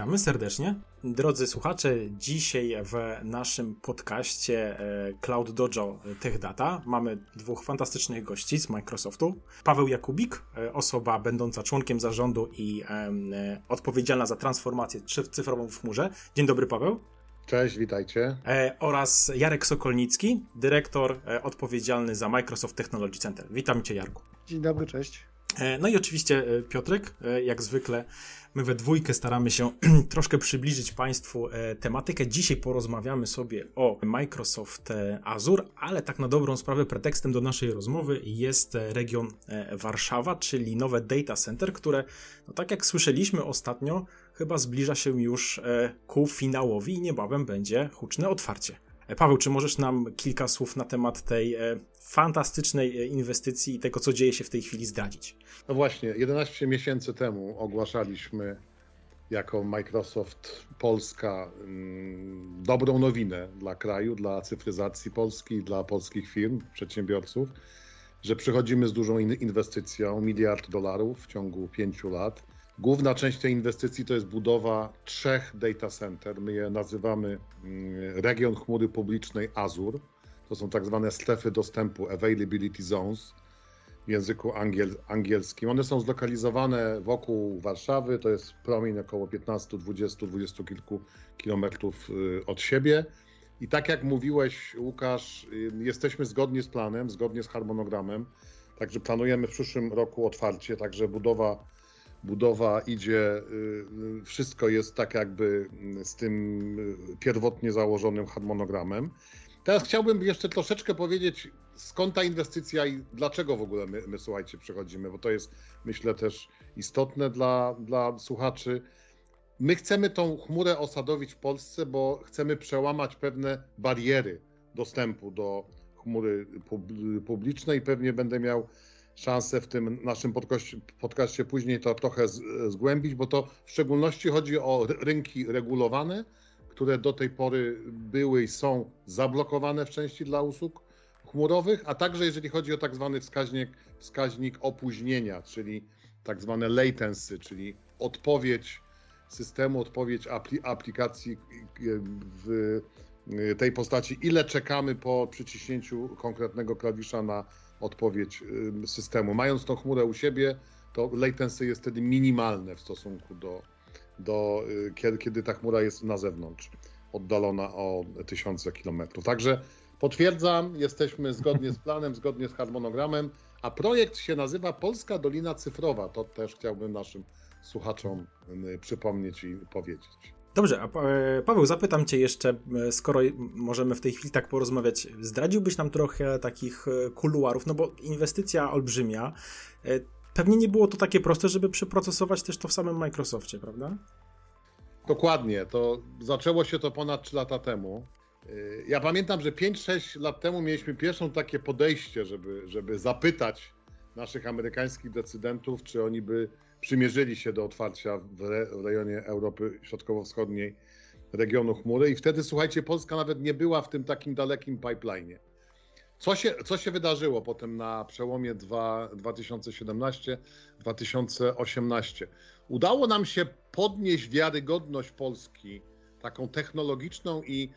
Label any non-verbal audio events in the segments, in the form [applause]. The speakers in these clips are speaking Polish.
Witamy serdecznie. Drodzy słuchacze, dzisiaj w naszym podcaście e, Cloud Dojo Tech Data mamy dwóch fantastycznych gości z Microsoftu. Paweł Jakubik, e, osoba będąca członkiem zarządu i e, odpowiedzialna za transformację cyfrową w chmurze. Dzień dobry, Paweł. Cześć, witajcie. Oraz Jarek Sokolnicki, dyrektor odpowiedzialny za Microsoft Technology Center. Witam Cię, Jarku. Dzień dobry, cześć. No i oczywiście Piotrek, jak zwykle My we dwójkę staramy się [clears throat] troszkę przybliżyć Państwu e, tematykę. Dzisiaj porozmawiamy sobie o Microsoft e, Azure, ale tak na dobrą sprawę pretekstem do naszej rozmowy jest e, region Warszawa, czyli nowe data center, które, no tak jak słyszeliśmy ostatnio, chyba zbliża się już ku finałowi i niebawem będzie huczne otwarcie. Paweł, czy możesz nam kilka słów na temat tej fantastycznej inwestycji i tego, co dzieje się w tej chwili, zdradzić? No właśnie, 11 miesięcy temu ogłaszaliśmy jako Microsoft Polska mm, dobrą nowinę dla kraju, dla cyfryzacji Polski, dla polskich firm, przedsiębiorców, że przychodzimy z dużą inwestycją, miliard dolarów w ciągu pięciu lat. Główna część tej inwestycji to jest budowa trzech data center. My je nazywamy mm, region chmury publicznej Azure. To są tak zwane strefy dostępu, availability zones w języku angiel, angielskim. One są zlokalizowane wokół Warszawy, to jest promień około 15, 20, 20 kilku kilometrów y, od siebie. I tak jak mówiłeś, Łukasz, y, jesteśmy zgodnie z planem, zgodnie z harmonogramem. Także planujemy w przyszłym roku otwarcie, także budowa, budowa idzie, y, wszystko jest tak jakby z tym pierwotnie założonym harmonogramem. Teraz chciałbym jeszcze troszeczkę powiedzieć, skąd ta inwestycja i dlaczego w ogóle my, my słuchajcie, przechodzimy, bo to jest myślę też istotne dla, dla słuchaczy. My chcemy tą chmurę osadowić w Polsce, bo chcemy przełamać pewne bariery dostępu do chmury publicznej. Pewnie będę miał szansę w tym naszym podcaście później to trochę zgłębić, bo to w szczególności chodzi o rynki regulowane, które do tej pory były i są zablokowane w części dla usług chmurowych, a także jeżeli chodzi o tak zwany wskaźnik, wskaźnik opóźnienia, czyli tak zwane latency, czyli odpowiedź systemu, odpowiedź aplikacji w tej postaci, ile czekamy po przyciśnięciu konkretnego klawisza na odpowiedź systemu. Mając tą chmurę u siebie, to latency jest wtedy minimalne w stosunku do, do y, kiedy, kiedy ta chmura jest na zewnątrz, oddalona o tysiące kilometrów. Także potwierdzam, jesteśmy zgodnie z planem, zgodnie z harmonogramem, a projekt się nazywa Polska Dolina Cyfrowa. To też chciałbym naszym słuchaczom y, przypomnieć i powiedzieć. Dobrze, a e, Paweł, zapytam Cię jeszcze, e, skoro możemy w tej chwili tak porozmawiać, zdradziłbyś nam trochę takich e, kuluarów, no bo inwestycja olbrzymia, Pewnie nie było to takie proste, żeby przeprocesować też to w samym Microsoftie, prawda? Dokładnie. To zaczęło się to ponad 3 lata temu. Ja pamiętam, że 5-6 lat temu mieliśmy pierwszą takie podejście, żeby, żeby zapytać naszych amerykańskich decydentów, czy oni by przymierzyli się do otwarcia w, re, w rejonie Europy Środkowo-Wschodniej regionu chmury. I wtedy, słuchajcie, Polska nawet nie była w tym takim dalekim pipeline'ie. Co się, co się wydarzyło potem na przełomie 2017-2018? Udało nam się podnieść wiarygodność Polski, taką technologiczną i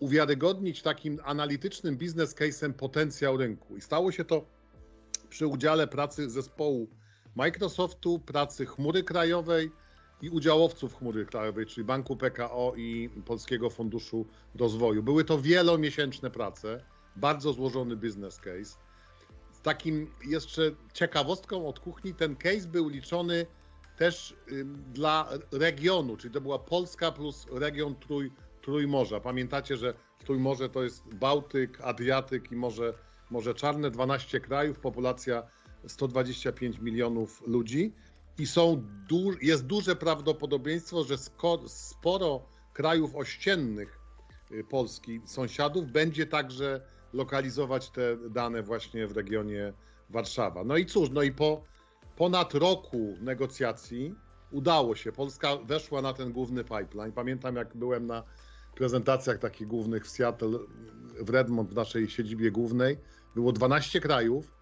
uwiarygodnić takim analitycznym biznes case'em potencjał rynku. I stało się to przy udziale pracy zespołu Microsoftu, pracy chmury krajowej i udziałowców chmury krajowej, czyli Banku PKO i Polskiego Funduszu Rozwoju. Były to wielomiesięczne prace bardzo złożony business case. Z takim jeszcze ciekawostką od kuchni, ten case był liczony też dla regionu, czyli to była Polska plus region Trój, Trójmorza. Pamiętacie, że Trójmorze to jest Bałtyk, Adriatyk i Morze, Morze Czarne, 12 krajów, populacja 125 milionów ludzi i są du jest duże prawdopodobieństwo, że sporo krajów ościennych y, Polski, sąsiadów, będzie także lokalizować te dane właśnie w regionie Warszawa. No i cóż, no i po ponad roku negocjacji udało się. Polska weszła na ten główny pipeline. Pamiętam, jak byłem na prezentacjach takich głównych w Seattle, w Redmond, w naszej siedzibie głównej. Było 12 krajów,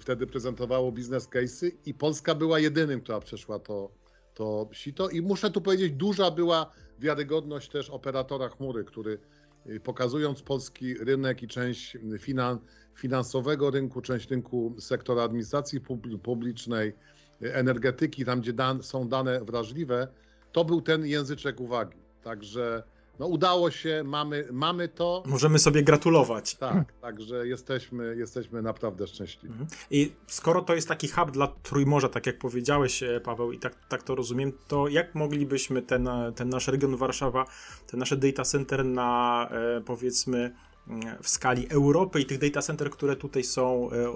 wtedy prezentowało biznes case'y i Polska była jedynym, która przeszła to, to sito. I muszę tu powiedzieć, duża była wiarygodność też operatora chmury, który y, pokazując polski rynek i część finan, finansowego rynku, część rynku sektora administracji publicznej, y, energetyki, tam gdzie dan, są dane wrażliwe, to był ten języczek uwagi. Także no udało się, mamy, mamy to. Możemy sobie gratulować. Tak, także jesteśmy, jesteśmy naprawdę szczęśliwi. Mhm. I skoro to jest taki hub dla Trójmorza, tak jak powiedziałeś, e, Paweł, i tak, tak to rozumiem, to jak moglibyśmy ten, ten nasz region Warszawa, ten nasze data center na e, powiedzmy w skali Europy i tych data center, które tutaj są, e,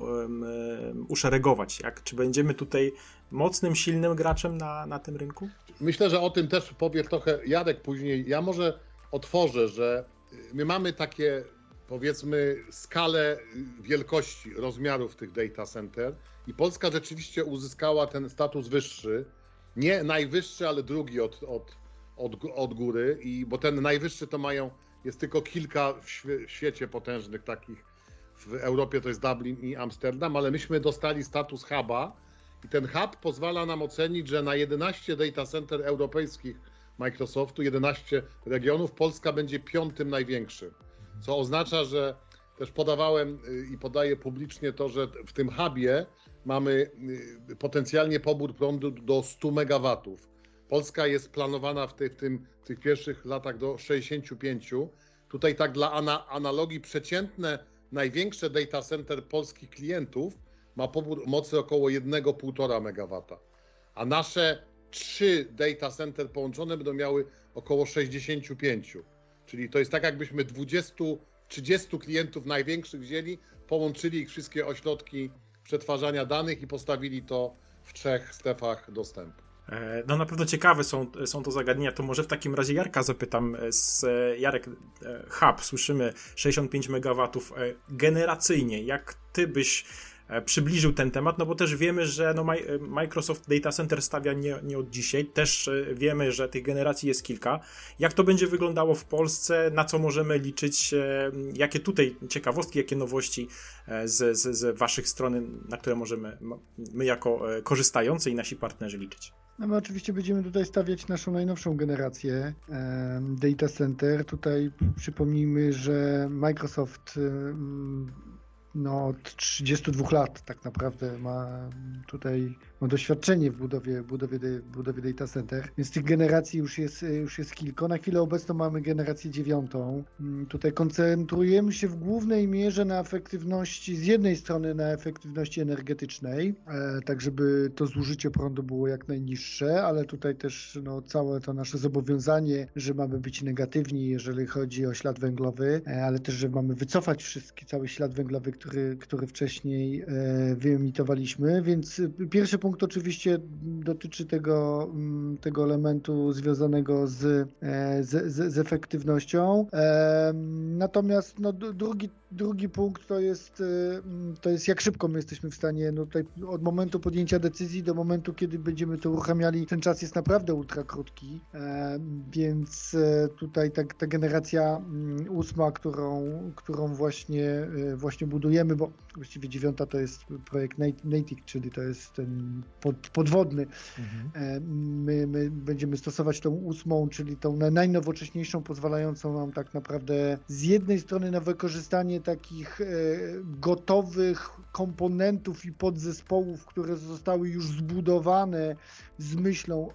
uszeregować? Jak, czy będziemy tutaj mocnym, silnym graczem na, na tym rynku? Myślę, że o tym też powie trochę Jadek później. Ja może otworzę, że my mamy takie powiedzmy skalę wielkości, rozmiarów tych data center i Polska rzeczywiście uzyskała ten status wyższy, nie najwyższy, ale drugi od, od, od, od góry, i, bo ten najwyższy to mają, jest tylko kilka w, w świecie potężnych takich, w Europie to jest Dublin i Amsterdam, ale myśmy dostali status huba i ten hub pozwala nam ocenić, że na 11 data center europejskich Microsoftu, 11 regionów. Polska będzie piątym największym, co oznacza, że też podawałem y, i podaję publicznie to, że w tym hubie mamy y, potencjalnie pobór prądu do 100 MW. Polska jest planowana w, tej, w, tym, w tych pierwszych latach do 65. Tutaj tak dla ana, analogii przeciętne największe data center polskich klientów ma pobór mocy około 1,5 MW. A nasze trzy data center połączone będą miały około 65. Czyli to jest tak, jakbyśmy 20, 30 klientów największych wzięli, połączyli ich wszystkie ośrodki przetwarzania danych i postawili to w trzech strefach dostępu. E, no na pewno ciekawe są, są to zagadnienia, to może w takim razie Jarka zapytam. E, z e, Jarek, hub, słyszymy 65 MW generacyjnie. Jak ty byś przybliżył ten temat, no bo też wiemy, że no e, Microsoft Data Center stawia nie, nie od dzisiaj, też e, wiemy, że tych generacji jest kilka. Jak to będzie wyglądało w Polsce, na co możemy liczyć, jakie tutaj ciekawostki, jakie nowości z, z, z waszych stron, na które możemy my jako korzystający i nasi partnerzy liczyć? No my oczywiście będziemy tutaj stawiać naszą najnowszą generację data center. Tutaj przypomnijmy, że Microsoft no, od 32 lat tak naprawdę ma tutaj doświadczenie w budowie, budowie, budowie data center, więc tych generacji już jest, już jest kilka. Na chwilę obecną mamy generację dziewiątą. Mm, tutaj koncentrujemy się w głównej mierze na efektywności, z jednej strony na efektywności energetycznej, e, tak żeby to zużycie prądu było jak najniższe, ale tutaj też no, całe to nasze zobowiązanie, że mamy być negatywni, jeżeli chodzi o ślad węglowy, e, ale też, że mamy wycofać wszystki, cały ślad węglowy, który, który wcześniej e, wyemitowaliśmy, więc pierwszy punkt oczywiście dotyczy tego, mm, tego elementu związanego z, e, z, z, z efektywnością. Natomiast no, drugi Drugi punkt to jest, y, mm, to jest jak szybko my jesteśmy w stanie, no tutaj od momentu podjęcia decyzji do momentu, kiedy będziemy to uruchamiali, ten czas jest naprawdę ultra krótki, e, więc e, tutaj ta, ta generacja mm, ósma, którą, którą właśnie, e, właśnie budujemy, bo właściwie dziewiąta to jest projekt Natic, czyli to jest ten pod, podwodny. Mhm. My, my będziemy stosować tą ósmą, czyli tą najnowocześniejszą, pozwalającą nam tak naprawdę z jednej strony na wykorzystanie takich e, gotowych komponentów i podzespołów, które zostały już zbudowane z myślą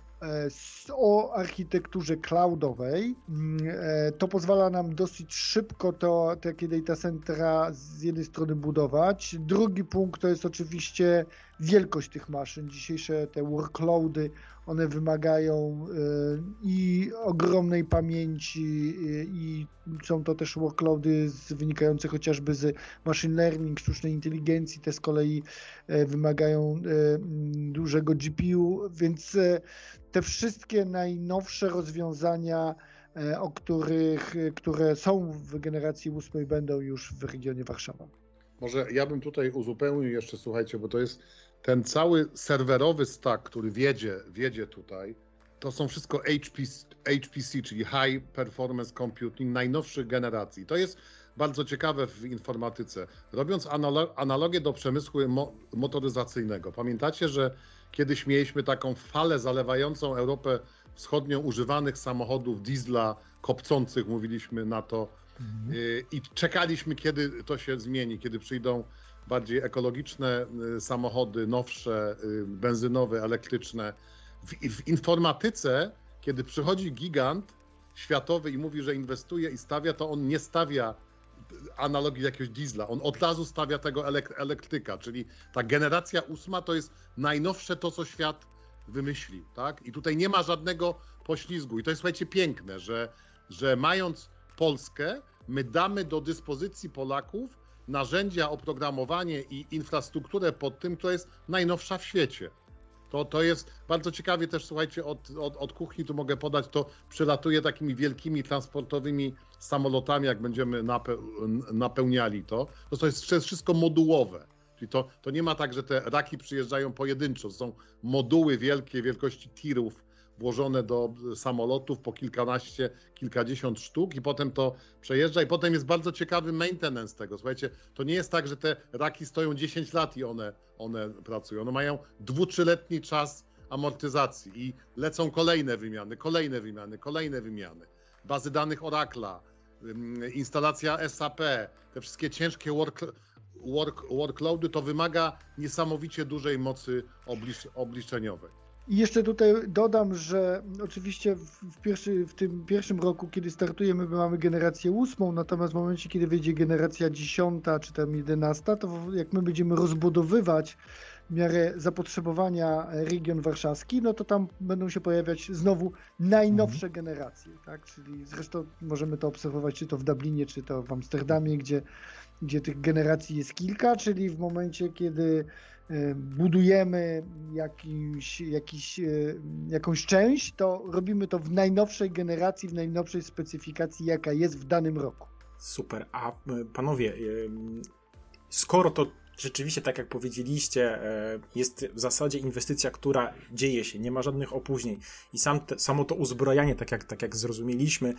o architekturze cloudowej. Mm, e, to pozwala nam dosyć szybko to takie data centra z jednej strony budować. Drugi punkt to jest oczywiście wielkość tych maszyn. Dzisiejsze te workloady one wymagają y, i ogromnej pamięci, i są to też workloady wynikające chociażby z machine learning, sztucznej inteligencji. Te z kolei wymagają dużego GPU, więc te wszystkie najnowsze rozwiązania, o których, które są w generacji 8 będą już w regionie Warszawa. Może ja bym tutaj uzupełnił jeszcze, słuchajcie, bo to jest ten cały serwerowy stack, który wiedzie, wiedzie tutaj, to są wszystko HPC, HPC, czyli High Performance Computing najnowszych generacji. To jest bardzo ciekawe w informatyce. Robiąc analogię do przemysłu mo motoryzacyjnego. Pamiętacie, że kiedyś mieliśmy taką falę zalewającą Europę Wschodnią używanych samochodów diesla kopcących, mówiliśmy na to. Mhm. Y, I czekaliśmy, kiedy to się zmieni, kiedy przyjdą bardziej ekologiczne y, samochody, nowsze, y, benzynowe, elektryczne. W, w informatyce, kiedy przychodzi gigant światowy i mówi, że inwestuje i stawia, to on nie stawia analogii jakiegoś diesla. On od razu stawia tego elektryka, czyli ta generacja ósma to jest najnowsze to, co świat wymyślił, tak? I tutaj nie ma żadnego poślizgu. I to jest, słuchajcie, piękne, że, że mając Polskę, my damy do dyspozycji Polaków narzędzia, oprogramowanie i infrastrukturę pod tym, która jest najnowsza w świecie. To, to jest bardzo ciekawie też, słuchajcie, od, od, od kuchni tu mogę podać, to przylatuje takimi wielkimi transportowymi samolotami, jak będziemy nape, napełniali to. To, to jest, to jest wszystko modułowe. Czyli to, to nie ma tak, że te raki przyjeżdżają pojedynczo. Są moduły wielkie, wielkości tirów, włożone do samolotów po kilkanaście, kilkadziesiąt sztuk i potem to przejeżdża i potem jest bardzo ciekawy maintenance tego. Słuchajcie, to nie jest tak, że te raki stoją 10 lat i one, one pracują. One mają dwu, trzyletni czas amortyzacji i lecą kolejne wymiany, kolejne wymiany, kolejne wymiany. Bazy danych Oracle'a, instalacja SAP, te wszystkie ciężkie work, work, workloady, to wymaga niesamowicie dużej mocy oblicz, obliczeniowej. I jeszcze tutaj dodam, że oczywiście w, pierwszy, w tym pierwszym roku, kiedy startujemy, my mamy generację ósmą, natomiast w momencie, kiedy wyjdzie generacja dziesiąta czy tam jedenasta, to jak my będziemy rozbudowywać w miarę zapotrzebowania region warszawski, no to tam będą się pojawiać znowu najnowsze mhm. generacje, tak? Czyli zresztą możemy to obserwować czy to w Dublinie, czy to w Amsterdamie, gdzie, gdzie tych generacji jest kilka, czyli w momencie, kiedy budujemy jakiś, jakiś, e, jakąś część, to robimy to w najnowszej generacji, w najnowszej specyfikacji, jaka jest w danym roku. Super. A e, panowie, skoro to rzeczywiście, tak jak powiedzieliście, jest w zasadzie inwestycja, która dzieje się, nie ma żadnych opóźnień i sam te, samo to uzbrojanie, tak jak, tak jak zrozumieliśmy,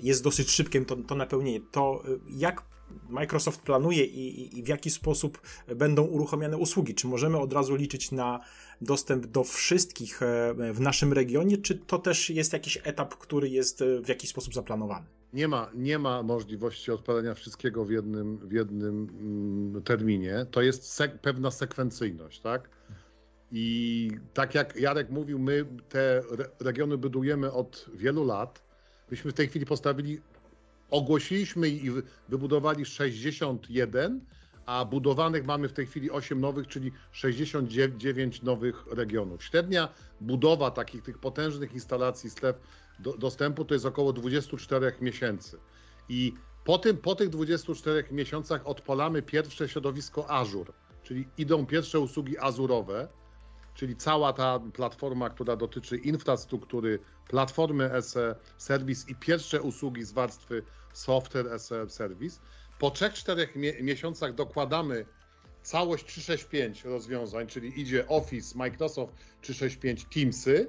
jest dosyć szybkie, to, to napełnienie. To jak Microsoft planuje i, i, w jaki sposób będą uruchomione usługi? Czy możemy od razu liczyć na dostęp do wszystkich e, w naszym regionie, czy to też jest jakiś etap, który jest e, w jakiś sposób zaplanowany? Nie ma, nie ma możliwości odpalenia wszystkiego w jednym, w jednym mm, terminie. To jest sek pewna sekwencyjność, tak? I tak jak Jarek mówił, my te regiony budujemy od wielu lat. Myśmy w tej chwili postawili ogłosiliśmy i wybudowali 61, a budowanych mamy w tej chwili 8 nowych, czyli 69 nowych regionów. Średnia budowa takich tych potężnych instalacji stref do, dostępu to jest około 24 miesięcy. I po, tym, po tych 24 miesiącach odpalamy pierwsze środowisko Azure, czyli idą pierwsze usługi azurowe, czyli cała ta platforma, która dotyczy infrastruktury, platformy SE, serwis i pierwsze usługi z warstwy software as a service. Po 3-4 miesiącach dokładamy całość 365 rozwiązań, czyli idzie Office, Microsoft 365, Teamsy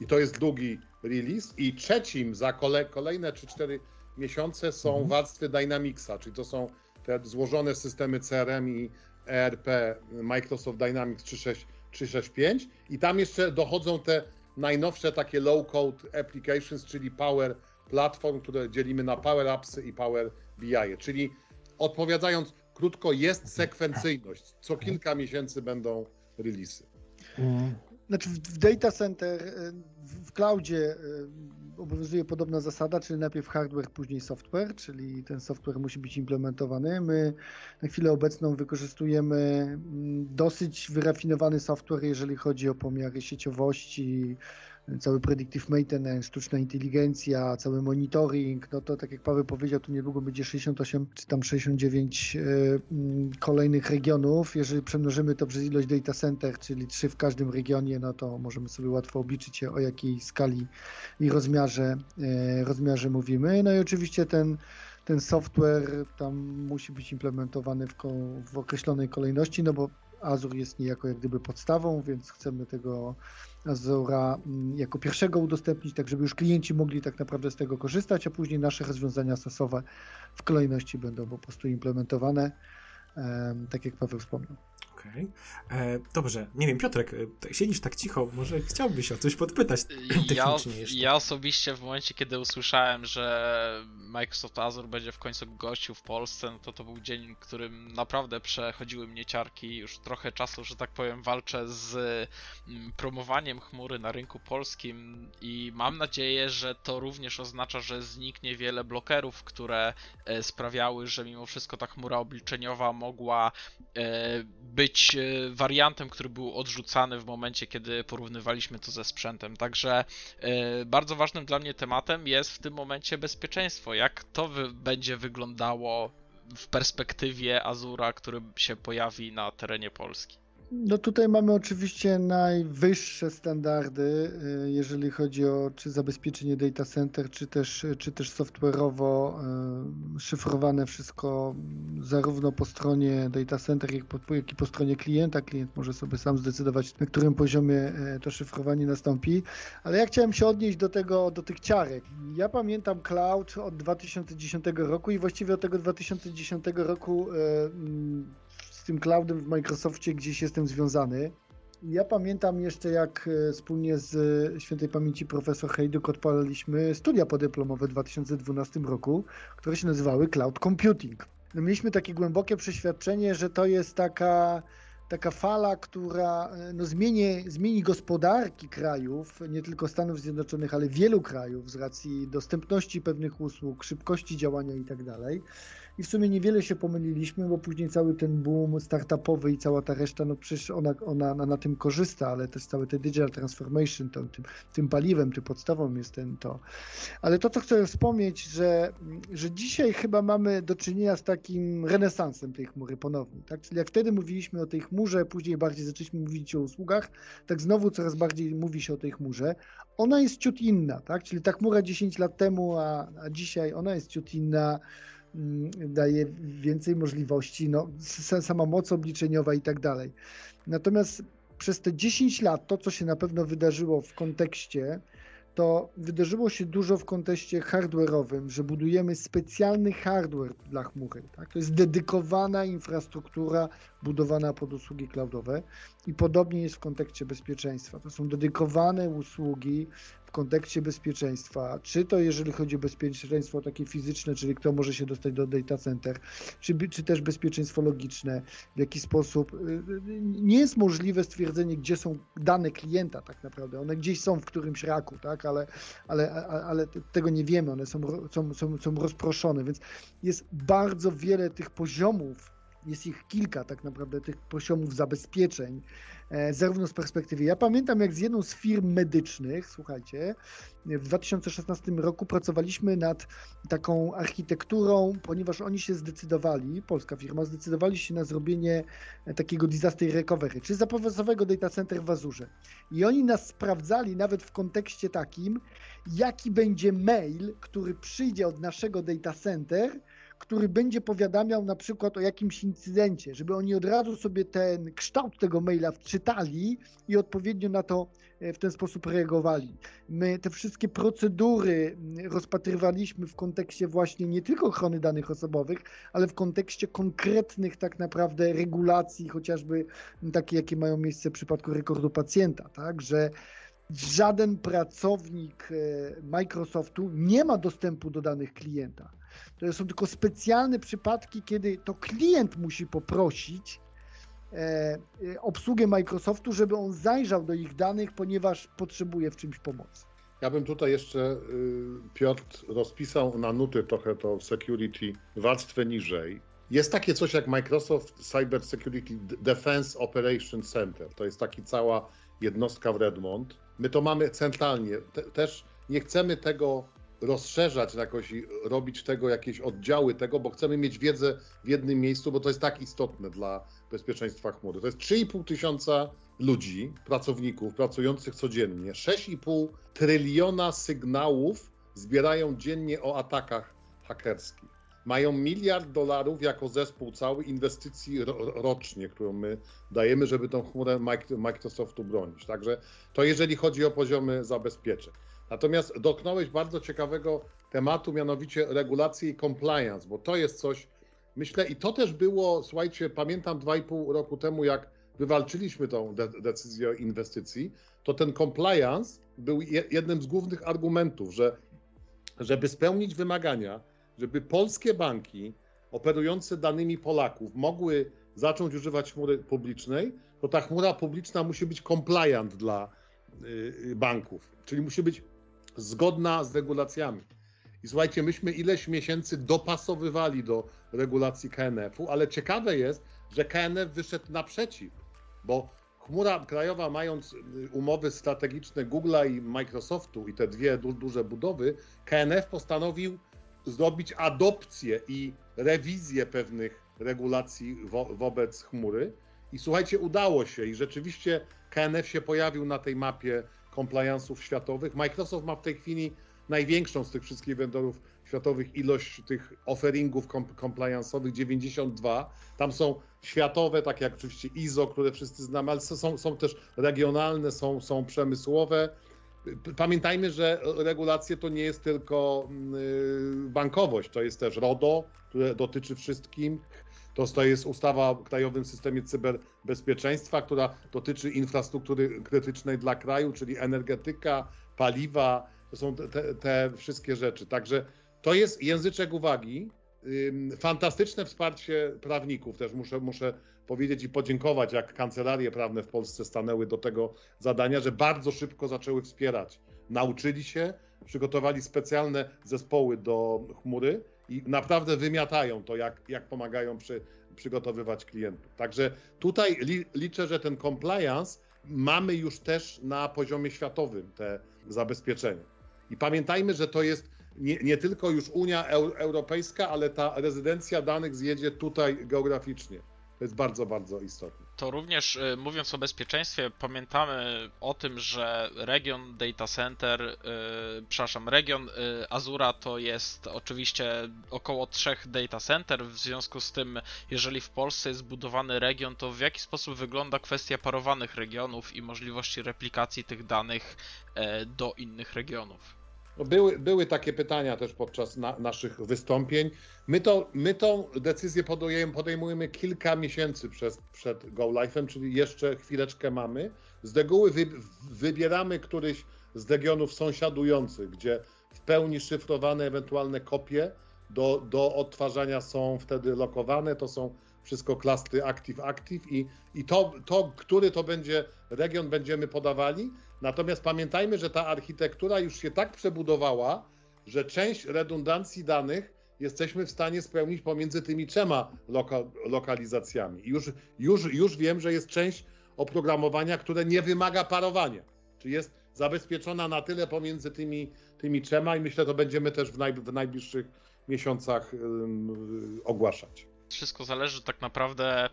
i to jest długi release i trzecim za kole, kolejne 3-4 miesiące są mhm. warstwy Dynamicsa, czyli to są te złożone systemy CRM i ERP Microsoft Dynamics 365 i tam jeszcze dochodzą te najnowsze takie low-code applications, czyli Power platform, które dzielimy na Power Appsy i Power BI. Czyli odpowiadając krótko, jest sekwencyjność. Co kilka miesięcy będą releasy. Znaczy w data center, w cloudzie obowiązuje podobna zasada, czyli najpierw hardware, później software, czyli ten software musi być implementowany. My na chwilę obecną wykorzystujemy mm, dosyć wyrafinowany software, jeżeli chodzi o pomiary sieciowości, cały predictive maintenance, sztuczna inteligencja, cały monitoring, no to tak jak Paweł powiedział, to niedługo będzie 68 czy tam 69 e, mm, kolejnych regionów. Jeżeli przemnożymy to przez ilość data center, czyli trzy w każdym regionie, no to możemy sobie łatwo obliczyć o jakiej skali i rozmiarze, e, rozmiarze mówimy. No i oczywiście ten ten software tam musi być implementowany w, w, określonej kolejności, no bo Azure jest niejako jak gdyby podstawą, więc chcemy tego Azura mm, jako pierwszego udostępnić, tak żeby już klienci mogli tak naprawdę z tego korzystać, a później nasze rozwiązania stosowe w kolejności będą po prostu implementowane, tak jak Paweł wspomniał. Okej. Okay. E, dobrze, nie wiem, Piotrek, e, siedzisz tak cicho, może chciałbyś o coś podpytać [clears throat] ja, ja osobiście w momencie, kiedy usłyszałem, że Microsoft Azure będzie w końcu gościł w Polsce, no to to był dzień, którym naprawdę przechodziły mnie ciarki. Już trochę czasu, że tak powiem, walczę z mm, promowaniem chmury na rynku polskim i mam nadzieję, że to również oznacza, że zniknie wiele blokerów, które e, sprawiały, że mimo wszystko ta chmura obliczeniowa mogła być e, wariantem, który był odrzucany w momencie, kiedy porównywaliśmy to ze sprzętem. Także e, bardzo ważnym dla mnie tematem jest w tym momencie bezpieczeństwo. Jak to będzie wyglądało w perspektywie Azura, który się pojawi na terenie Polski? No tutaj mamy oczywiście najwyższe standardy, y, jeżeli chodzi o czy zabezpieczenie data center, czy też, czy też software'owo y, szyfrowane wszystko zarówno po stronie data center, jak, po, jak i po stronie klienta. Klient może sobie sam zdecydować, na którym poziomie y, to szyfrowanie nastąpi. Ale ja chciałem się odnieść do tego, do tych ciarek. Ja pamiętam cloud od 2010 roku i właściwie od tego 2010 roku tym cloudem w Microsoftie gdzieś jestem związany. Ja pamiętam jeszcze, jak e, wspólnie z e, świętej pamięci profesor Hejduk odpaliliśmy studia podyplomowe w 2012 roku, które się nazywały Cloud Computing. No mieliśmy takie głębokie przeświadczenie, że to jest taka, taka fala, która e, no, zmieni, zmieni gospodarki krajów, nie tylko Stanów Zjednoczonych, ale wielu krajów z racji dostępności pewnych usług, szybkości działania itd. I w sumie niewiele się pomyliliśmy, bo później cały ten boom startupowy i cała ta reszta, no przecież ona, ona na, tym korzysta, ale też całe te digital transformation, to, tym, tym paliwem, tym podstawą jest ten to. Ale to, co chcę wspomnieć, że, że dzisiaj chyba mamy do czynienia z takim renesansem tej chmury ponownie, tak? Czyli jak wtedy mówiliśmy o tej chmurze, później bardziej zaczęliśmy mówić o usługach, tak znowu coraz bardziej mówi się o tej chmurze. Ona jest ciut inna, tak? Czyli ta chmura 10 lat temu, a, a dzisiaj ona jest ciut inna daje więcej możliwości, no, sama moc obliczeniowa i tak dalej. Natomiast przez te 10 lat to, co się na pewno wydarzyło w kontekście to wydarzyło się dużo w kontekście hardware'owym, że budujemy specjalny hardware dla chmury. Tak? To jest dedykowana infrastruktura budowana pod usługi cloudowe i podobnie jest w kontekście bezpieczeństwa. To są dedykowane usługi kontekście bezpieczeństwa, czy to jeżeli chodzi o bezpieczeństwo takie fizyczne, czyli kto może się dostać do data center, czy, czy też bezpieczeństwo logiczne, w jaki sposób. Y, y, nie jest możliwe stwierdzenie, gdzie są dane klienta tak naprawdę. One gdzieś są w którymś raku, tak? ale, ale, ale tego nie wiemy, one są, są, są, są rozproszone, więc jest bardzo wiele tych poziomów, jest ich kilka tak naprawdę, tych poziomów zabezpieczeń, E, zarówno z perspektywy. Ja pamiętam, jak z jedną z firm medycznych, słuchajcie, w 2016 roku pracowaliśmy nad taką architekturą, ponieważ oni się zdecydowali, polska firma, zdecydowali się na zrobienie takiego disaster recovery, czy zapowiązowego data center w Azurze. I oni nas sprawdzali nawet w kontekście takim, jaki będzie mail, który przyjdzie od naszego data center, który będzie powiadamiał na przykład o jakimś incydencie, żeby oni od razu sobie ten kształt tego maila wczytali i odpowiednio na to e, w ten sposób reagowali. My te wszystkie procedury mm, rozpatrywaliśmy w kontekście właśnie nie tylko ochrony danych osobowych, ale w kontekście konkretnych tak naprawdę regulacji, chociażby takie, jakie mają miejsce w przypadku rekordu pacjenta, tak, że żaden pracownik e, Microsoftu nie ma dostępu do danych klienta. To są tylko specjalne przypadki, kiedy to klient musi poprosić e, e, obsługę Microsoftu, żeby on zajrzał do ich danych, ponieważ potrzebuje w czymś pomocy. Ja bym tutaj jeszcze, y, Piotr, rozpisał na nuty trochę to security warstwę niżej. Jest takie coś jak Microsoft Cyber Security Defense Operation Center. To jest taki cała jednostka w Redmond. My to mamy centralnie. Te, też nie chcemy tego rozszerzać jakoś i robić tego jakieś oddziały tego, bo chcemy mieć wiedzę w jednym miejscu, bo to jest tak istotne dla bezpieczeństwa chmury. To jest 3,5 tysiąca ludzi, pracowników pracujących codziennie. 6,5 tryliona sygnałów zbierają dziennie o atakach hakerskich. mają miliard dolarów jako zespół cały inwestycji rocznie, którą my dajemy, żeby tą chmurę Microsoftu bronić. Także to jeżeli chodzi o poziomy zabezpieczeń. Natomiast dotknąłeś bardzo ciekawego tematu, mianowicie regulacji i compliance, bo to jest coś, myślę, i to też było, słuchajcie, pamiętam dwa i pół roku temu, jak wywalczyliśmy tą de decyzję o inwestycji, to ten compliance był jednym z głównych argumentów, że żeby spełnić wymagania, żeby polskie banki operujące danymi Polaków mogły zacząć używać chmury publicznej, to ta chmura publiczna musi być compliant dla y, banków, czyli musi być zgodna z regulacjami. I słuchajcie, myśmy ileś miesięcy dopasowywali do regulacji KNF-u, ale ciekawe jest, że KNF wyszedł naprzeciw, bo chmura krajowa, mając y, umowy strategiczne Google'a i Microsoftu i te dwie du duże budowy, KNF postanowił zrobić adopcję i rewizję pewnych regulacji wo wobec chmury. I słuchajcie, udało się i rzeczywiście KNF się pojawił na tej mapie compliance'ów światowych. Microsoft ma w tej chwili największą z tych wszystkich vendorów światowych ilość tych offeringów compliance'owych, 92. Tam są światowe, tak jak oczywiście ISO, które wszyscy znamy, ale są, są też regionalne, są, są przemysłowe. Pamiętajmy, że regulacje to nie jest tylko mm, bankowość, to jest też RODO, które dotyczy wszystkim. To, jest ustawa o Krajowym Systemie Cyberbezpieczeństwa, która dotyczy infrastruktury krytycznej dla kraju, czyli energetyka, paliwa, to są te, te wszystkie rzeczy. Także to jest języczek uwagi. Fantastyczne wsparcie prawników też muszę, muszę powiedzieć i podziękować, jak kancelarie prawne w Polsce stanęły do tego zadania, że bardzo szybko zaczęły wspierać. Nauczyli się, przygotowali specjalne zespoły do chmury i naprawdę wymiatają to, jak, jak pomagają przy, przygotowywać klientów. Także tutaj li, liczę, że ten compliance mamy już też na poziomie światowym te zabezpieczenia. I pamiętajmy, że to jest nie, nie tylko już Unia Europejska, ale ta rezydencja danych zjedzie tutaj geograficznie. To jest bardzo, bardzo istotne. To również y, mówiąc o bezpieczeństwie, pamiętamy o tym, że region data center, yy, przepraszam, region yy, Azura to jest oczywiście około trzech data center. W związku z tym, jeżeli w Polsce jest budowany region, to w jaki sposób wygląda kwestia parowanych regionów i możliwości replikacji tych danych yy, do innych regionów? No były, były takie pytania też podczas na, naszych wystąpień. My, to, my tą decyzję podejmujemy, podejmujemy kilka miesięcy przez, przed Go Life'em, czyli jeszcze chwileczkę mamy. Z reguły wy, wybieramy któryś z regionów sąsiadujących, gdzie w pełni szyfrowane ewentualne kopie do, do odtwarzania są wtedy lokowane. To są wszystko klasy active-active i, i to, to, który to będzie region będziemy podawali. Natomiast pamiętajmy, że ta architektura już się tak przebudowała, że część redundancji danych jesteśmy w stanie spełnić pomiędzy tymi trzema loka lokalizacjami. Już, już, już wiem, że jest część oprogramowania, które nie wymaga parowania, czy jest zabezpieczona na tyle pomiędzy tymi, tymi trzema i myślę, to będziemy też w, naj, w najbliższych miesiącach ogłaszać. Wszystko zależy tak naprawdę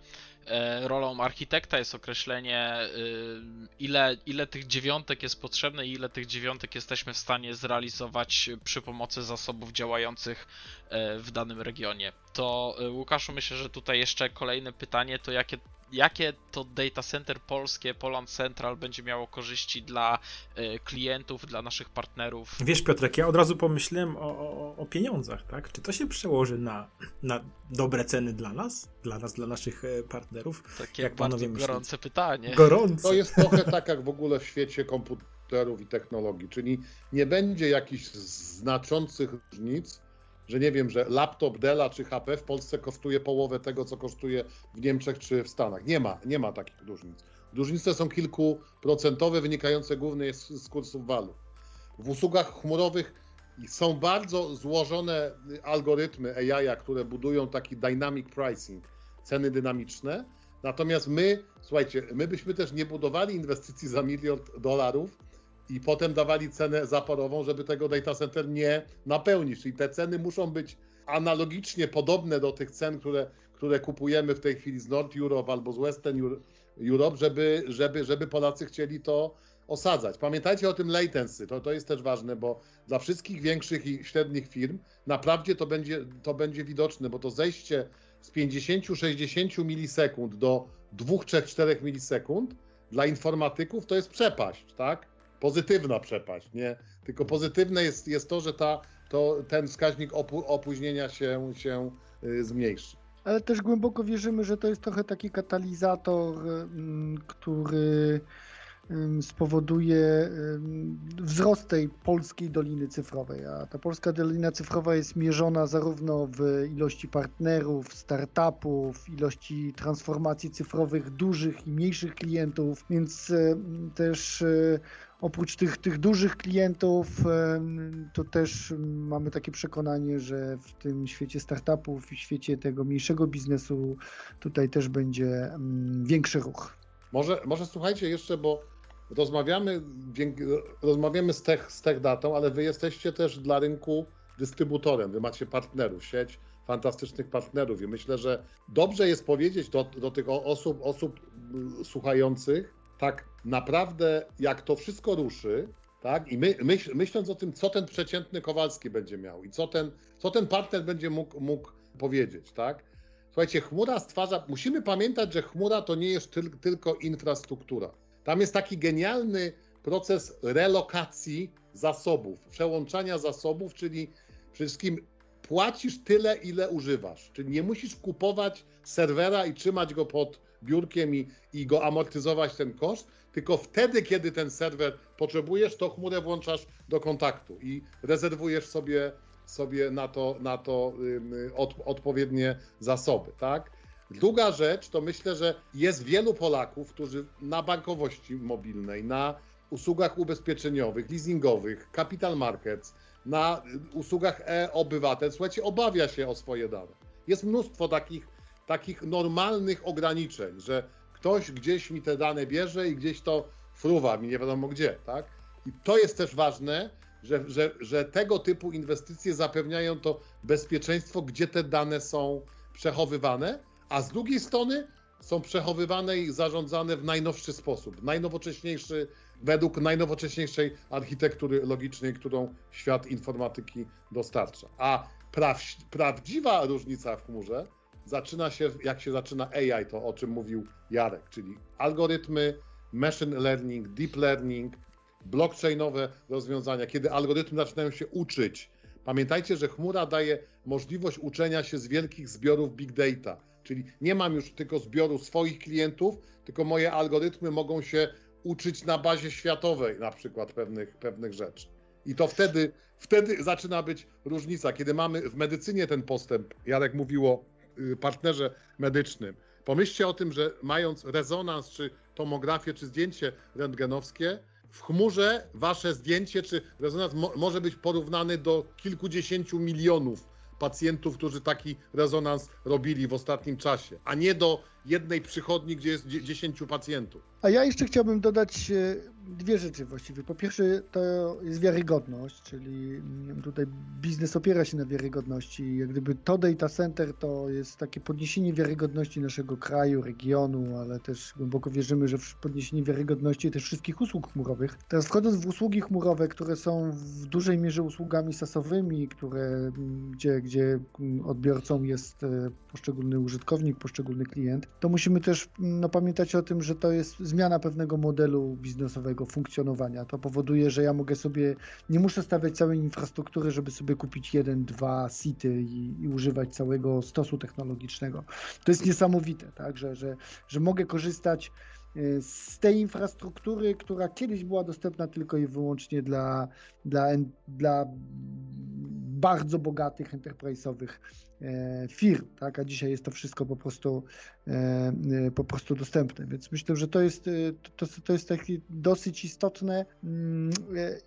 rolą architekta jest określenie y, ile, ile tych dziewiątek jest potrzebne i ile tych dziewiątek jesteśmy w stanie zrealizować przy pomocy zasobów działających e, w danym regionie. To e, Łukaszu myślę, że tutaj jeszcze kolejne pytanie to jakie jakie to data center polskie, Poland Central będzie miało korzyści dla klientów, dla naszych partnerów. Wiesz Piotrek, ja od razu pomyślałem o, o, o pieniądzach, tak? Czy to się przełoży na, na dobre ceny dla nas? Dla nas, dla naszych e, partnerów? Takie jak bardzo gorące pytanie. Gorące. To jest trochę tak jak w ogóle w świecie komputerów i technologii, czyli nie będzie jakichś znaczących różnic że nie wiem, że laptop Della czy HP w Polsce kosztuje połowę tego, co kosztuje w Niemczech czy w Stanach. Nie ma, nie ma takich różnic. Różnice są kilkuprocentowe, wynikające głównie z, z kursów walut. W usługach chmurowych są bardzo złożone algorytmy AI, które budują taki dynamic pricing, ceny dynamiczne. Natomiast my, słuchajcie, my byśmy też nie budowali inwestycji za milion dolarów, i potem dawali cenę zaporową, żeby tego data center nie napełnić. Czyli te ceny muszą być analogicznie podobne do tych cen, które, które kupujemy w tej chwili z North Europe albo z Western Europe, żeby, żeby, żeby Polacy chcieli to osadzać. Pamiętajcie o tym latency, to, to jest też ważne, bo dla wszystkich większych i średnich firm naprawdę to będzie, to będzie widoczne, bo to zejście z 50-60 milisekund do 2, 3, 4 milisekund dla informatyków to jest przepaść, tak? Pozytywna przepaść, nie? Tylko pozytywne jest, jest to, że ta, to, ten wskaźnik opu, opóźnienia się, się y, zmniejszy. Ale też głęboko wierzymy, że to jest trochę taki katalizator, mm, który spowoduje wzrost tej polskiej doliny cyfrowej. A ta polska dolina cyfrowa jest mierzona zarówno w ilości partnerów, startupów, ilości transformacji cyfrowych dużych i mniejszych klientów, więc też e, oprócz tych, tych dużych klientów, to też mamy takie przekonanie, że w tym świecie startupów i świecie tego mniejszego biznesu tutaj też będzie większy ruch. Może, może słuchajcie jeszcze, bo rozmawiamy, rozmawiamy z tech, z tech datą, ale wy jesteście też dla rynku dystrybutorem, wy macie partnerów, sieć fantastycznych partnerów i myślę, że dobrze jest powiedzieć do, do tych osób, osób mm, słuchających, tak naprawdę jak to wszystko ruszy, tak, i my, myśl, myśląc o tym, co ten przeciętny Kowalski będzie miał i co ten, co ten partner będzie mógł, mógł powiedzieć, tak, Słuchajcie, chmura stwarza. Musimy pamiętać, że chmura to nie jest tyl, tylko infrastruktura. Tam jest taki genialny proces relokacji zasobów, przełączania zasobów, czyli przede wszystkim płacisz tyle, ile używasz. Czyli nie musisz kupować serwera i trzymać go pod biurkiem i, i go amortyzować ten koszt, tylko wtedy, kiedy ten serwer potrzebujesz, to chmurę włączasz do kontaktu i rezerwujesz sobie, sobie na to, na to od, odpowiednie zasoby, tak? Druga rzecz to myślę, że jest wielu Polaków, którzy na bankowości mobilnej, na usługach ubezpieczeniowych, leasingowych, capital markets, na usługach e-obywatel, słuchajcie, obawia się o swoje dane. Jest mnóstwo takich, takich normalnych ograniczeń, że ktoś gdzieś mi te dane bierze i gdzieś to fruwa mi nie wiadomo gdzie, tak? I to jest też ważne, że, że, że tego typu inwestycje zapewniają to bezpieczeństwo, gdzie te dane są przechowywane, a z drugiej strony są przechowywane i zarządzane w najnowszy sposób, najnowocześniejszy, według najnowocześniejszej architektury logicznej, którą świat informatyki dostarcza. A praw, prawdziwa różnica w chmurze zaczyna się, jak się zaczyna AI, to o czym mówił Jarek, czyli algorytmy, machine learning, deep learning, blockchainowe rozwiązania, kiedy algorytmy zaczynają się uczyć. Pamiętajcie, że chmura daje możliwość uczenia się z wielkich zbiorów big data Czyli nie mam już tylko zbioru swoich klientów, tylko moje algorytmy mogą się uczyć na bazie światowej na przykład pewnych, pewnych rzeczy. I to wtedy, wtedy zaczyna być różnica, kiedy mamy w medycynie ten postęp. Jarek mówił o y, partnerze medycznym. Pomyślcie o tym, że mając rezonans, czy tomografię, czy zdjęcie rentgenowskie, w chmurze wasze zdjęcie czy rezonans mo może być porównany do kilkudziesięciu milionów pacjentów, którzy taki rezonans robili w ostatnim czasie, a nie do jednej przychodni, gdzie jest 10 pacjentów. A ja jeszcze chciałbym dodać e, dwie rzeczy właściwie. Po pierwsze, to jest wiarygodność, czyli mm, tutaj biznes opiera się na wiarygodności. Jak gdyby to data center to jest takie podniesienie wiarygodności naszego kraju, regionu, ale też głęboko wierzymy, że podniesienie wiarygodności też wszystkich usług chmurowych. Teraz wchodząc w usługi chmurowe, które są w dużej mierze usługami sasowymi, które, mm, gdzie, gdzie mm, odbiorcą jest e, poszczególny użytkownik, poszczególny klient, to musimy też no, pamiętać o tym, że to jest zmiana pewnego modelu biznesowego funkcjonowania. To powoduje, że ja mogę sobie, nie muszę stawiać całej infrastruktury, żeby sobie kupić jeden, dwa sity i, i używać całego stosu technologicznego. To jest niesamowite, tak, że, że, że mogę korzystać z tej infrastruktury, która kiedyś była dostępna tylko i wyłącznie dla, dla, dla bardzo bogatych, enterprise'owych E, firm, tak? a dzisiaj jest to wszystko po prostu, e, e, po prostu dostępne. Więc myślę, że to jest, to, to jest takie dosyć istotne mm,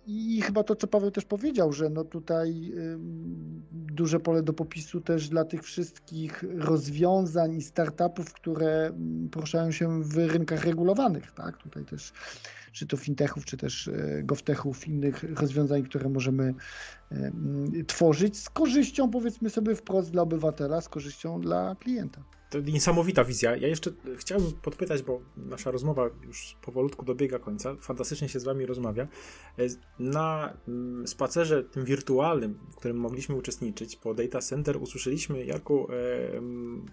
i chyba to, co Paweł też powiedział, że no tutaj duże pole do popisu też dla tych wszystkich rozwiązań i startupów, które mm, poruszają się w rynkach regulowanych. Tak? Tutaj też czy to fintechów, czy też govtechów, innych rozwiązań, które możemy tworzyć z korzyścią, powiedzmy sobie wprost dla obywatela, z korzyścią dla klienta. To niesamowita wizja. Ja jeszcze chciałbym podpytać, bo nasza rozmowa już powolutku dobiega końca. Fantastycznie się z Wami rozmawia. Na mm, spacerze tym wirtualnym, w którym mogliśmy uczestniczyć po Data Center, usłyszeliśmy jako e,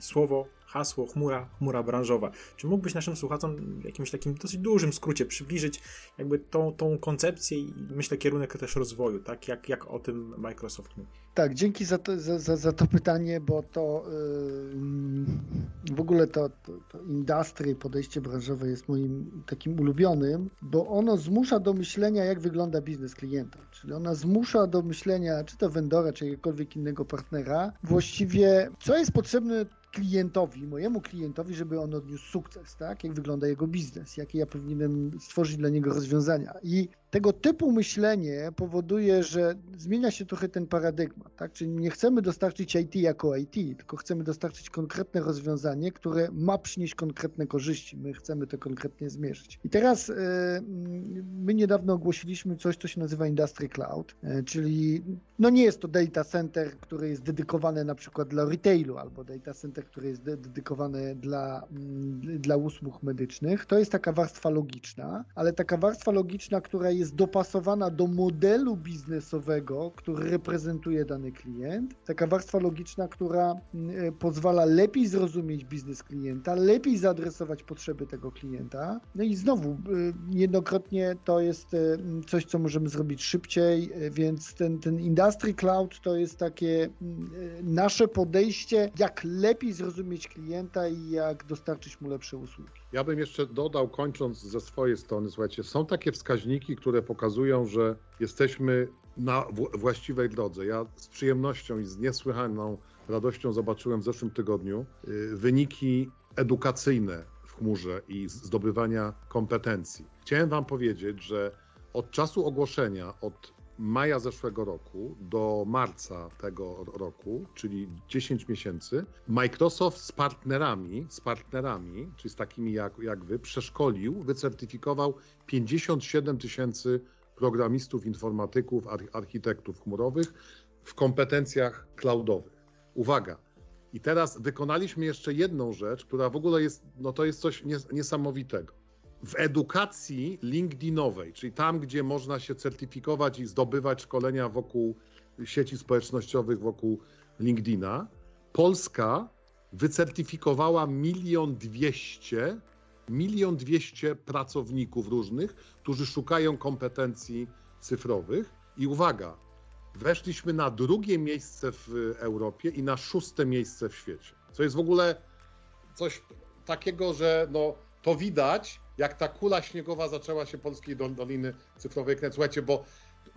słowo hasło chmura, chmura branżowa. Czy mógłbyś naszym słuchaczom w jakimś takim dosyć dużym skrócie przybliżyć jakby tą, tą koncepcję i myślę kierunek też rozwoju, tak? Jak, jak o tym Microsoft mówi? Tak, dzięki za to, za, za, za to pytanie, bo to yy, w ogóle to, to, to industry, podejście branżowe jest moim takim ulubionym, bo ono zmusza do myślenia, jak wygląda biznes klienta. Czyli ona zmusza do myślenia, czy to vendora, czy jakiegokolwiek innego partnera, właściwie co jest potrzebne klientowi, mojemu klientowi, żeby on odniósł sukces, tak? Jak wygląda jego biznes, jakie ja powinienem stworzyć dla niego rozwiązania. I tego typu myślenie powoduje, że zmienia się trochę ten paradygmat, tak? Czyli nie chcemy dostarczyć IT jako IT, tylko chcemy dostarczyć konkretne rozwiązanie, które ma przynieść konkretne korzyści. My chcemy to konkretnie zmierzyć. I teraz yy, my niedawno ogłosiliśmy coś, co się nazywa Industry Cloud, yy, czyli no nie jest to data center, który jest dedykowany na przykład dla retailu, albo data center, który jest dedykowany dla, yy, dla usług medycznych. To jest taka warstwa logiczna, ale taka warstwa logiczna, która jest jest dopasowana do modelu biznesowego, który reprezentuje dany klient. Taka warstwa logiczna, która mm, e, pozwala lepiej zrozumieć biznes klienta, lepiej zaadresować potrzeby tego klienta. No i znowu, e, jednokrotnie to jest e, coś, co możemy zrobić szybciej, więc ten, ten Industry Cloud to jest takie nasze podejście, jak lepiej zrozumieć klienta i jak dostarczyć mu lepsze usługi. Ja bym jeszcze dodał, kończąc ze swojej strony, słuchajcie, są takie wskaźniki, które pokazują, że jesteśmy na właściwej drodze. Ja z przyjemnością i z niesłychaną radością zobaczyłem w zeszłym tygodniu y, wyniki edukacyjne w chmurze i zdobywania kompetencji. Chciałem Wam powiedzieć, że od czasu ogłoszenia, od maja zeszłego roku do marca tego roku, czyli 10 miesięcy, Microsoft z partnerami, z partnerami, czyli z takimi jak, jak wy, przeszkolił, wycertyfikował 57 tysięcy programistów, informatyków, architektów chmurowych w kompetencjach cloudowych. Uwaga, i teraz wykonaliśmy jeszcze jedną rzecz, która w ogóle jest, no to jest coś niesamowitego w edukacji LinkedInowej, czyli tam, gdzie można się certyfikować i zdobywać szkolenia wokół sieci społecznościowych, wokół LinkedIna, Polska wycertyfikowała milion dwieście, milion dwieście pracowników różnych, którzy szukają kompetencji cyfrowych. I uwaga, weszliśmy na drugie miejsce w Europie i na szóste miejsce w świecie. Co jest w ogóle coś takiego, że no, to widać, jak ta kula śniegowa zaczęła się polskiej Doliny Cyfrowej kręcić. Słuchajcie, bo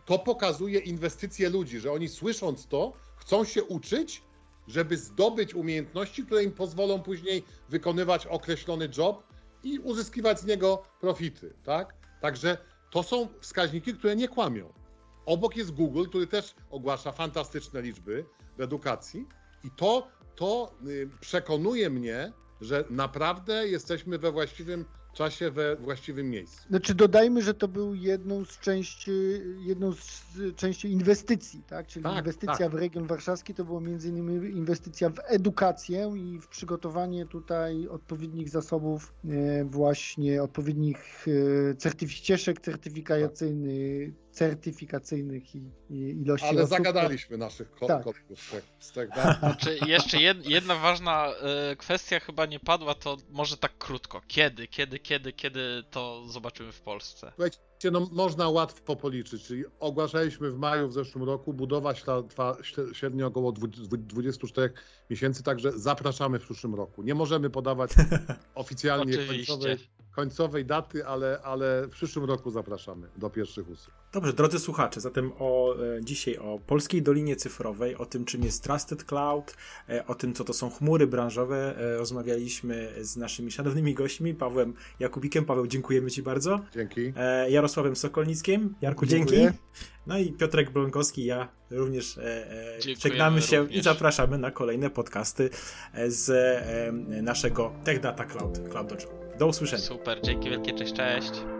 to pokazuje inwestycje ludzi, że oni słysząc to, chcą się uczyć, żeby zdobyć umiejętności, które im pozwolą później wykonywać określony job i uzyskiwać z niego profity, tak? Także to są wskaźniki, które nie kłamią. Obok jest Google, który też ogłasza fantastyczne liczby w edukacji i to, to y, przekonuje mnie, że naprawdę jesteśmy we właściwym czasie we właściwym miejscu. Znaczy dodajmy, że to był jedną z części, jedną z części inwestycji, tak? Czyli tak, inwestycja tak. w region warszawski to było między innymi inwestycja w edukację i w przygotowanie tutaj odpowiednich zasobów, e, właśnie odpowiednich e, certyf ścieżek certyfikacyjnych, certyfikacyjnych i, i ilości Ale osób. zagadaliśmy naszych tak. kolegów z tego. Tak? [laughs] Znaczy, jeszcze jedna ważna e, kwestia chyba nie padła, to może tak krótko. Kiedy, kiedy, kiedy, kiedy to zobaczymy w Polsce? Słuchajcie, no, można łatwo policzyć, czyli ogłaszaliśmy w maju w zeszłym roku, budowa trwa średnio około 24 miesięcy, także zapraszamy w przyszłym roku. Nie możemy podawać [laughs] oficjalnie końcowej, końcowej daty, ale, ale w przyszłym roku zapraszamy do pierwszych usług. Dobrze, drodzy słuchacze, zatem o, e, dzisiaj o polskiej dolinie cyfrowej, o tym, czym jest Trusted Cloud, e, o tym, co to są chmury branżowe, e, rozmawialiśmy z naszymi szanownymi gośćmi, Pawłem Jakubikiem. Paweł, dziękujemy Ci bardzo. Dzięki. Jarosławem Sokolnickim. Jarku, Dziękuję. dzięki. No i Piotrek Blonkowski, ja również żegnamy się również. i zapraszamy na kolejne podcasty z naszego Tech Data Cloud, Cloud Dojo. Do usłyszenia. Super, dzięki wielkie, cześć, cześć.